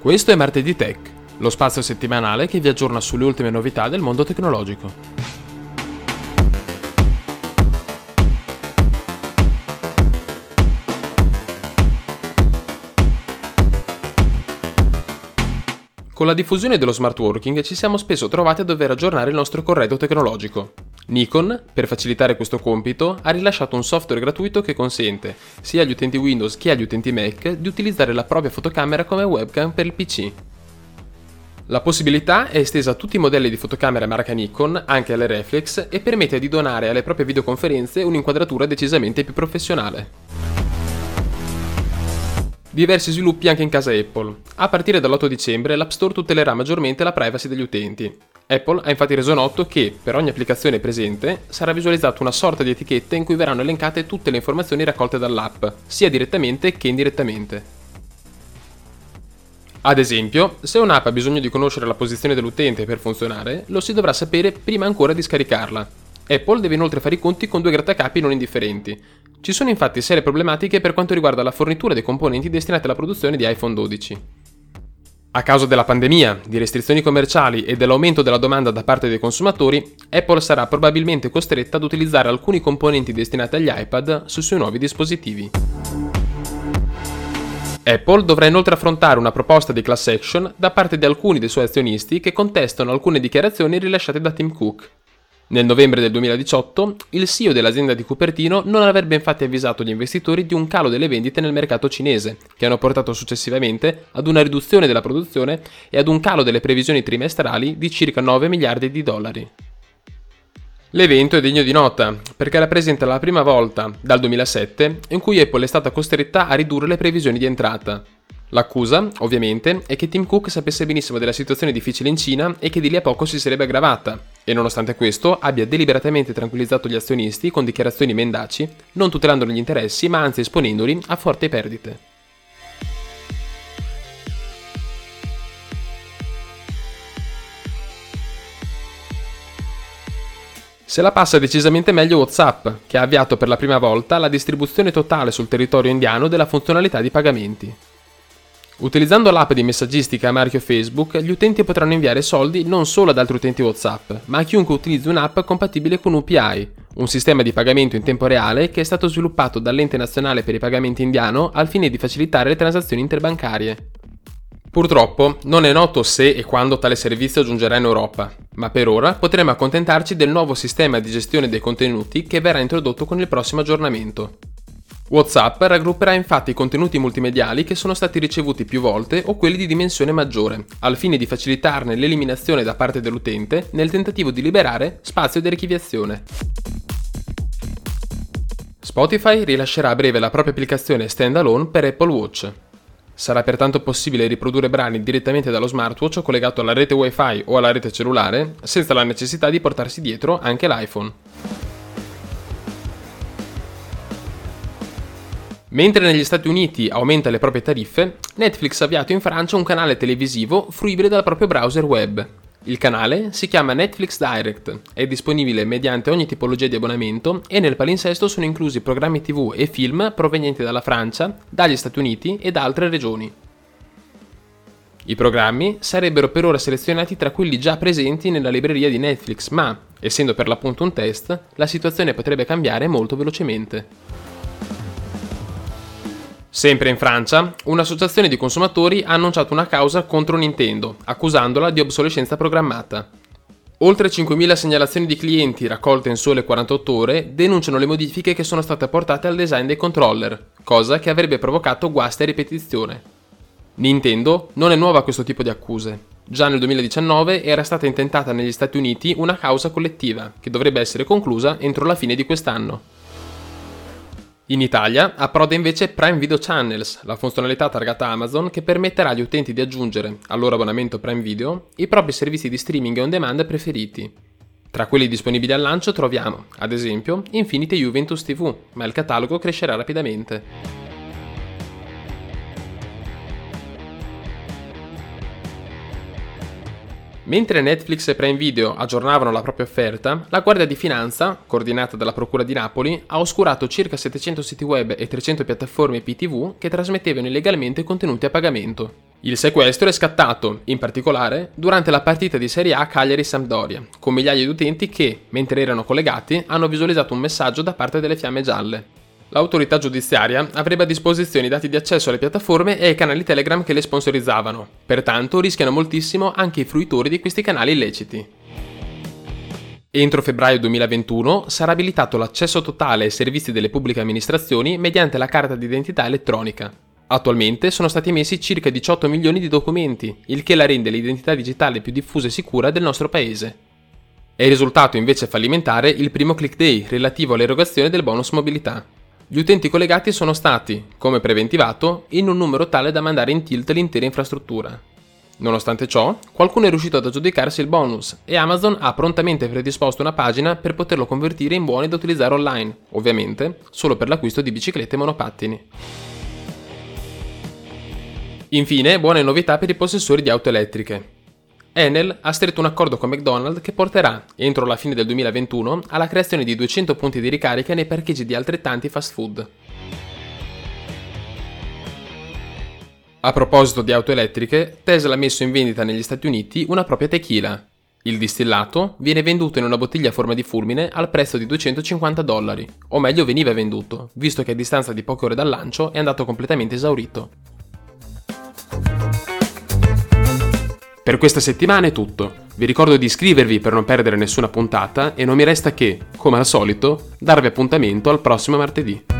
Questo è Martedì Tech, lo spazio settimanale che vi aggiorna sulle ultime novità del mondo tecnologico. Con la diffusione dello smart working ci siamo spesso trovati a dover aggiornare il nostro corredo tecnologico. Nikon, per facilitare questo compito, ha rilasciato un software gratuito che consente, sia agli utenti Windows che agli utenti Mac, di utilizzare la propria fotocamera come webcam per il PC. La possibilità è estesa a tutti i modelli di fotocamera marca Nikon, anche alle reflex, e permette di donare alle proprie videoconferenze un'inquadratura decisamente più professionale diversi sviluppi anche in casa Apple. A partire dall'8 dicembre l'App Store tutelerà maggiormente la privacy degli utenti. Apple ha infatti reso noto che, per ogni applicazione presente, sarà visualizzata una sorta di etichetta in cui verranno elencate tutte le informazioni raccolte dall'app, sia direttamente che indirettamente. Ad esempio, se un'app ha bisogno di conoscere la posizione dell'utente per funzionare, lo si dovrà sapere prima ancora di scaricarla. Apple deve inoltre fare i conti con due grattacapi non indifferenti, ci sono infatti serie problematiche per quanto riguarda la fornitura dei componenti destinati alla produzione di iPhone 12. A causa della pandemia, di restrizioni commerciali e dell'aumento della domanda da parte dei consumatori, Apple sarà probabilmente costretta ad utilizzare alcuni componenti destinati agli iPad sui suoi nuovi dispositivi. Apple dovrà inoltre affrontare una proposta di class action da parte di alcuni dei suoi azionisti che contestano alcune dichiarazioni rilasciate da Tim Cook, nel novembre del 2018, il CEO dell'azienda di Cupertino non avrebbe infatti avvisato gli investitori di un calo delle vendite nel mercato cinese, che hanno portato successivamente ad una riduzione della produzione e ad un calo delle previsioni trimestrali di circa 9 miliardi di dollari. L'evento è degno di nota perché rappresenta la prima volta, dal 2007, in cui Apple è stata costretta a ridurre le previsioni di entrata, L'accusa, ovviamente, è che Tim Cook sapesse benissimo della situazione difficile in Cina e che di lì a poco si sarebbe aggravata, e nonostante questo abbia deliberatamente tranquillizzato gli azionisti con dichiarazioni mendaci, non tutelandone gli interessi ma anzi esponendoli a forti perdite. Se la passa decisamente meglio WhatsApp, che ha avviato per la prima volta la distribuzione totale sul territorio indiano della funzionalità di pagamenti. Utilizzando l'app di messaggistica a marchio Facebook, gli utenti potranno inviare soldi non solo ad altri utenti WhatsApp, ma a chiunque utilizzi un'app compatibile con UPI, un sistema di pagamento in tempo reale che è stato sviluppato dall'Ente Nazionale per i Pagamenti Indiano al fine di facilitare le transazioni interbancarie. Purtroppo non è noto se e quando tale servizio giungerà in Europa, ma per ora potremo accontentarci del nuovo sistema di gestione dei contenuti che verrà introdotto con il prossimo aggiornamento. WhatsApp raggrupperà infatti i contenuti multimediali che sono stati ricevuti più volte o quelli di dimensione maggiore, al fine di facilitarne l'eliminazione da parte dell'utente nel tentativo di liberare spazio di archiviazione. Spotify rilascerà a breve la propria applicazione standalone per Apple Watch. Sarà pertanto possibile riprodurre brani direttamente dallo smartwatch collegato alla rete WiFi o alla rete cellulare, senza la necessità di portarsi dietro anche l'iPhone. Mentre negli Stati Uniti aumenta le proprie tariffe, Netflix ha avviato in Francia un canale televisivo fruibile dal proprio browser web. Il canale si chiama Netflix Direct, è disponibile mediante ogni tipologia di abbonamento e nel palinsesto sono inclusi programmi tv e film provenienti dalla Francia, dagli Stati Uniti e da altre regioni. I programmi sarebbero per ora selezionati tra quelli già presenti nella libreria di Netflix, ma, essendo per l'appunto un test, la situazione potrebbe cambiare molto velocemente. Sempre in Francia, un'associazione di consumatori ha annunciato una causa contro Nintendo, accusandola di obsolescenza programmata. Oltre 5.000 segnalazioni di clienti raccolte in sole 48 ore denunciano le modifiche che sono state apportate al design dei controller, cosa che avrebbe provocato guasti a ripetizione. Nintendo non è nuova a questo tipo di accuse. Già nel 2019 era stata intentata negli Stati Uniti una causa collettiva, che dovrebbe essere conclusa entro la fine di quest'anno. In Italia approda invece Prime Video Channels, la funzionalità targata Amazon che permetterà agli utenti di aggiungere al loro abbonamento Prime Video i propri servizi di streaming on demand preferiti. Tra quelli disponibili al lancio troviamo, ad esempio, Infinite Juventus TV, ma il catalogo crescerà rapidamente. Mentre Netflix e Prime Video aggiornavano la propria offerta, la Guardia di Finanza, coordinata dalla Procura di Napoli, ha oscurato circa 700 siti web e 300 piattaforme PTV che trasmettevano illegalmente contenuti a pagamento. Il sequestro è scattato, in particolare, durante la partita di Serie A Cagliari-Sampdoria, con migliaia di utenti che, mentre erano collegati, hanno visualizzato un messaggio da parte delle fiamme gialle. L'autorità giudiziaria avrebbe a disposizione i dati di accesso alle piattaforme e ai canali Telegram che le sponsorizzavano, pertanto rischiano moltissimo anche i fruitori di questi canali illeciti. Entro febbraio 2021 sarà abilitato l'accesso totale ai servizi delle pubbliche amministrazioni mediante la carta d'identità elettronica. Attualmente sono stati emessi circa 18 milioni di documenti, il che la rende l'identità digitale più diffusa e sicura del nostro paese. È risultato invece fallimentare il primo click day relativo all'erogazione del bonus mobilità. Gli utenti collegati sono stati, come preventivato, in un numero tale da mandare in tilt l'intera infrastruttura. Nonostante ciò, qualcuno è riuscito ad aggiudicarsi il bonus e Amazon ha prontamente predisposto una pagina per poterlo convertire in buoni da utilizzare online, ovviamente solo per l'acquisto di biciclette e monopattini. Infine, buone novità per i possessori di auto elettriche. Enel ha stretto un accordo con McDonald's che porterà, entro la fine del 2021, alla creazione di 200 punti di ricarica nei parcheggi di altrettanti fast food. A proposito di auto elettriche, Tesla ha messo in vendita negli Stati Uniti una propria tequila. Il distillato viene venduto in una bottiglia a forma di fulmine al prezzo di 250 dollari, o meglio veniva venduto, visto che a distanza di poche ore dal lancio è andato completamente esaurito. Per questa settimana è tutto. Vi ricordo di iscrivervi per non perdere nessuna puntata e non mi resta che, come al solito, darvi appuntamento al prossimo martedì.